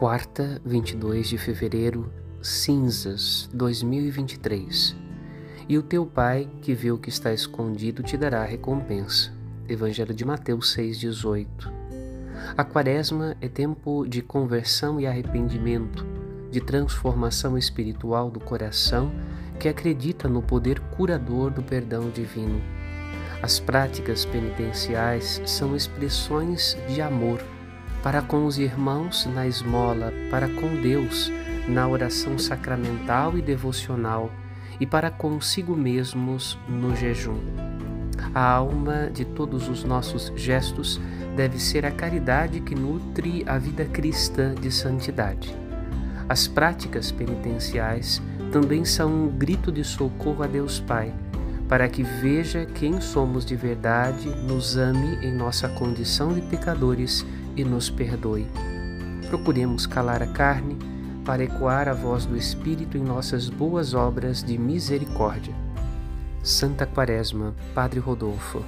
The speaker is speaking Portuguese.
Quarta, 22 de fevereiro, cinzas 2023. E o teu Pai, que vê o que está escondido, te dará recompensa. Evangelho de Mateus 6,18. A quaresma é tempo de conversão e arrependimento, de transformação espiritual do coração que acredita no poder curador do perdão divino. As práticas penitenciais são expressões de amor para com os irmãos na esmola, para com Deus na oração sacramental e devocional e para consigo mesmos no jejum. A alma de todos os nossos gestos deve ser a caridade que nutre a vida cristã de santidade. As práticas penitenciais também são um grito de socorro a Deus Pai, para que veja quem somos de verdade, nos ame em nossa condição de pecadores e nos perdoe. Procuremos calar a carne para ecoar a voz do Espírito em nossas boas obras de misericórdia. Santa Quaresma, Padre Rodolfo.